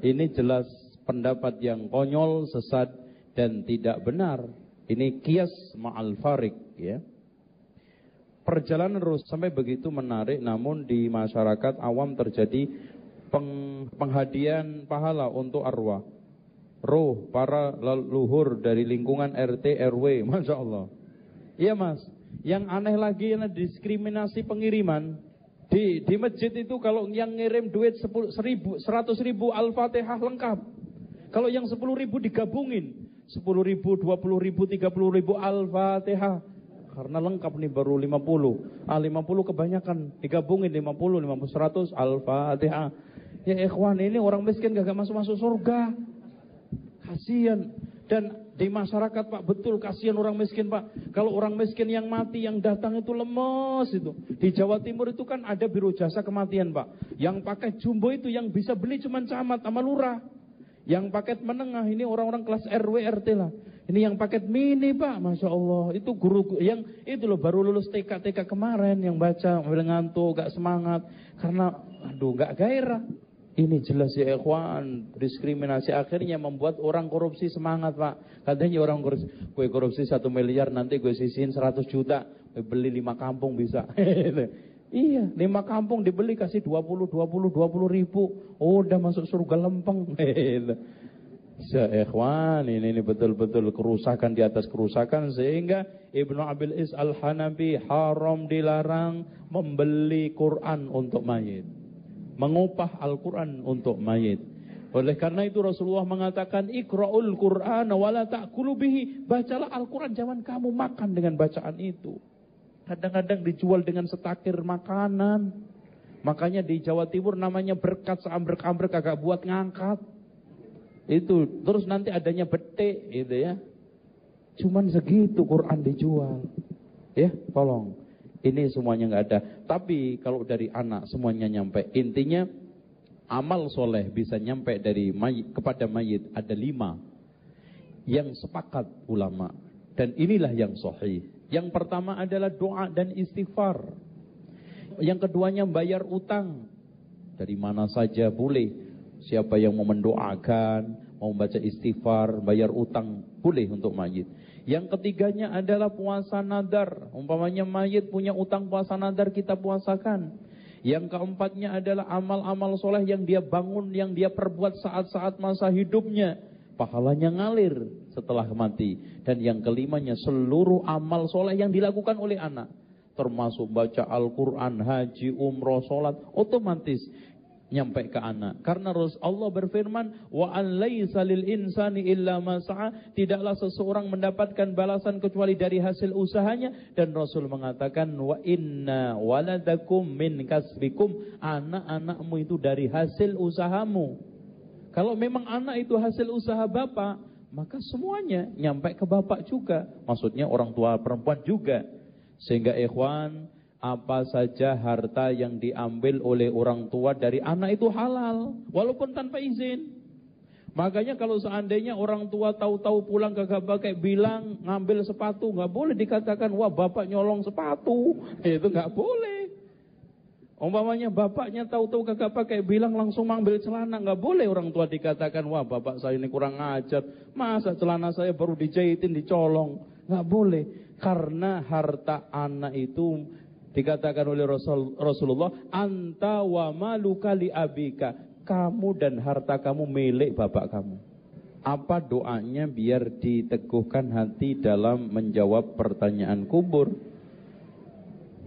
Ini jelas pendapat yang konyol, sesat dan tidak benar. Ini kias ma'al farik ya. Perjalanan terus sampai begitu menarik namun di masyarakat awam terjadi peng, penghadian pahala untuk arwah roh para leluhur dari lingkungan RT RW, *laughs* masya Allah. Iya mas, yang aneh lagi adalah diskriminasi pengiriman. Di, di masjid itu kalau yang ngirim duit sepuluh, seribu, seratus ribu Al-Fatihah lengkap. Kalau yang sepuluh ribu digabungin, sepuluh ribu, dua puluh ribu, tiga puluh ribu Al-Fatihah. Karena lengkap nih baru lima puluh. Ah lima puluh kebanyakan, digabungin lima puluh, lima puluh, seratus Al-Fatihah. Ya ikhwan ini orang miskin gak masuk-masuk surga. Kasihan. Dan di masyarakat Pak, betul kasihan orang miskin Pak. Kalau orang miskin yang mati, yang datang itu lemes itu. Di Jawa Timur itu kan ada biro jasa kematian Pak. Yang pakai jumbo itu yang bisa beli cuma camat sama lurah. Yang paket menengah ini orang-orang kelas RW RT lah. Ini yang paket mini pak, masya Allah. Itu guru yang itu loh baru lulus TK TK kemarin yang baca ngantuk, gak semangat karena aduh gak gairah. Ini jelas ya ikhwan, diskriminasi akhirnya membuat orang korupsi semangat pak. Katanya orang korupsi, gue korupsi satu miliar nanti gue sisihin 100 juta, gue beli lima kampung bisa. *laughs* iya, lima kampung dibeli kasih 20, 20, 20 ribu. Oh, udah masuk surga lempeng. *laughs* Ya ikhwan, ini, ini betul-betul kerusakan di atas kerusakan sehingga Ibnu Abil Is Al-Hanafi haram dilarang membeli Quran untuk mayit mengupah Al-Quran untuk mayit. Oleh karena itu Rasulullah mengatakan ikra'ul Qur'an wala ta'kulu bihi. Bacalah Al-Quran jangan kamu makan dengan bacaan itu. Kadang-kadang dijual dengan setakir makanan. Makanya di Jawa Timur namanya berkat seambrek-ambrek agak buat ngangkat. Itu terus nanti adanya betik gitu ya. Cuman segitu Quran dijual. Ya, tolong. Ini semuanya nggak ada. Tapi kalau dari anak semuanya nyampe. Intinya amal soleh bisa nyampe dari mayit kepada mayit ada lima yang sepakat ulama. Dan inilah yang sahih. Yang pertama adalah doa dan istighfar. Yang keduanya bayar utang. Dari mana saja boleh. Siapa yang mau mendoakan, mau membaca istighfar, bayar utang, boleh untuk mayit. Yang ketiganya adalah puasa nadar. Umpamanya mayit punya utang puasa nadar kita puasakan. Yang keempatnya adalah amal-amal soleh yang dia bangun, yang dia perbuat saat-saat masa hidupnya. Pahalanya ngalir setelah mati. Dan yang kelimanya seluruh amal soleh yang dilakukan oleh anak. Termasuk baca Al-Quran, haji, umroh, sholat. Otomatis nyampe ke anak. Karena Allah berfirman, "Wa an laisa lil insani illa ma Tidaklah seseorang mendapatkan balasan kecuali dari hasil usahanya dan Rasul mengatakan, "Wa inna waladakum min kasbikum." Anak-anakmu itu dari hasil usahamu. Kalau memang anak itu hasil usaha bapak, maka semuanya nyampe ke bapak juga. Maksudnya orang tua perempuan juga. Sehingga ikhwan, apa saja harta yang diambil oleh orang tua dari anak itu halal, walaupun tanpa izin. Makanya kalau seandainya orang tua tahu-tahu pulang kagak pakai bilang ngambil sepatu, nggak boleh dikatakan wah bapak nyolong sepatu, *laughs* itu nggak boleh. Umpamanya bapaknya tahu-tahu kagak pakai bilang langsung ngambil celana, nggak boleh orang tua dikatakan wah bapak saya ini kurang ajar, masa celana saya baru dijahitin dicolong, nggak boleh. Karena harta anak itu Dikatakan oleh Rasul, Rasulullah, anta wa maluka li abika. Kamu dan harta kamu milik bapak kamu. Apa doanya biar diteguhkan hati dalam menjawab pertanyaan kubur?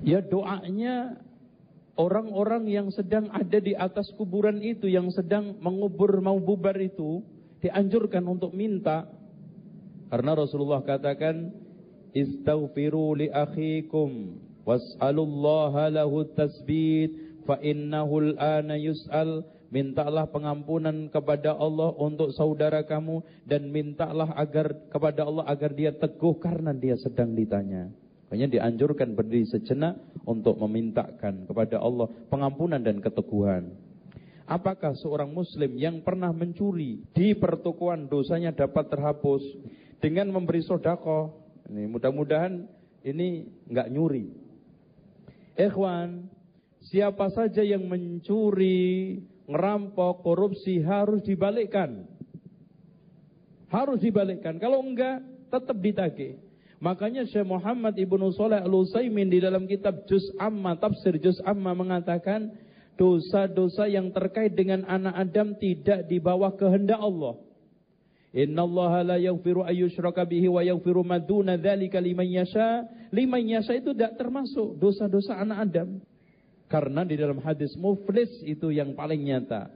Ya doanya orang-orang yang sedang ada di atas kuburan itu, yang sedang mengubur mau bubar itu, dianjurkan untuk minta. Karena Rasulullah katakan, Istaghfiru li akhikum was'alullaha lahu tasbit fa innahu al-ana yus'al mintalah pengampunan kepada Allah untuk saudara kamu dan mintalah agar kepada Allah agar dia teguh karena dia sedang ditanya. Makanya dianjurkan berdiri sejenak untuk memintakan kepada Allah pengampunan dan keteguhan. Apakah seorang muslim yang pernah mencuri di pertukuan dosanya dapat terhapus dengan memberi sodako? Ini mudah-mudahan ini nggak nyuri. Ikhwan, siapa saja yang mencuri, ngerampok, korupsi harus dibalikkan. Harus dibalikkan. Kalau enggak, tetap ditagih. Makanya Syekh Muhammad Ibnu Saleh Al-Utsaimin di dalam kitab Juz Amma, tafsir Juz Amma mengatakan, dosa-dosa yang terkait dengan anak Adam tidak di bawah kehendak Allah. Inna Allah la yaghfiru ayyushraka bihi wa yaghfiru maduna dzalika liman yasha. Liman yasha itu tidak termasuk dosa-dosa anak Adam. Karena di dalam hadis muflis itu yang paling nyata.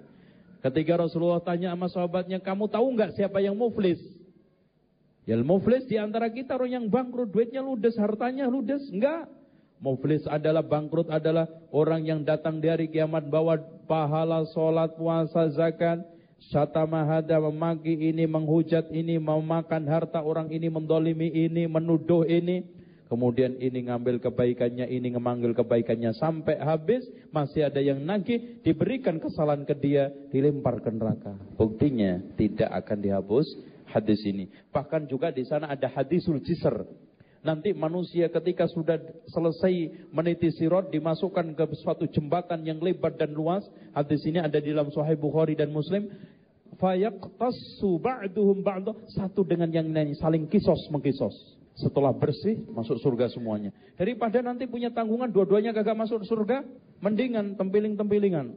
Ketika Rasulullah tanya sama sahabatnya, kamu tahu nggak siapa yang muflis? Ya muflis di antara kita orang yang bangkrut, duitnya ludes, hartanya ludes. Enggak. Muflis adalah bangkrut adalah orang yang datang dari kiamat bawa pahala, sholat, puasa, zakat Syatamahada memaki ini, menghujat ini, memakan harta orang ini, mendolimi ini, menuduh ini. Kemudian ini ngambil kebaikannya, ini ngemanggil kebaikannya sampai habis. Masih ada yang nagih, diberikan kesalahan ke dia, dilempar ke neraka. Buktinya tidak akan dihapus hadis ini. Bahkan juga di sana ada hadisul jisr. Nanti manusia ketika sudah selesai meniti sirot dimasukkan ke suatu jembatan yang lebar dan luas. Hadis ini ada di dalam Sahih Bukhari dan Muslim. Fayaqtassu ba'duhum ba'du satu dengan yang lain saling kisos mengkisos. Setelah bersih masuk surga semuanya. Daripada nanti punya tanggungan dua-duanya kagak masuk surga, mendingan tempiling-tempilingan.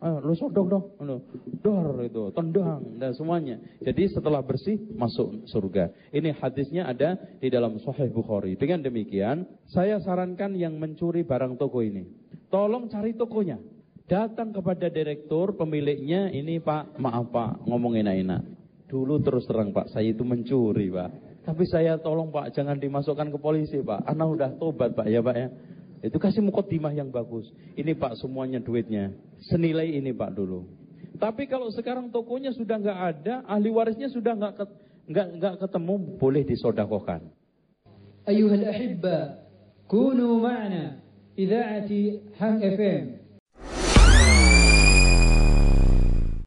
Ah, lu sodok dong, lu dor itu, tendang dan semuanya. Jadi setelah bersih masuk surga. Ini hadisnya ada di dalam Sahih Bukhari. Dengan demikian, saya sarankan yang mencuri barang toko ini, tolong cari tokonya. Datang kepada direktur pemiliknya, ini Pak, maaf Pak, ngomong enak-enak. Dulu terus terang Pak, saya itu mencuri Pak. Tapi saya tolong Pak, jangan dimasukkan ke polisi Pak. Anak udah tobat Pak ya Pak ya. Itu kasih mukotimah yang bagus. Ini Pak semuanya duitnya. Senilai ini Pak dulu. Tapi kalau sekarang tokonya sudah nggak ada, ahli warisnya sudah nggak nggak nggak ketemu, boleh disodakokan. Ayuhal ahibba, kunu ma'na ida'ati Hang FM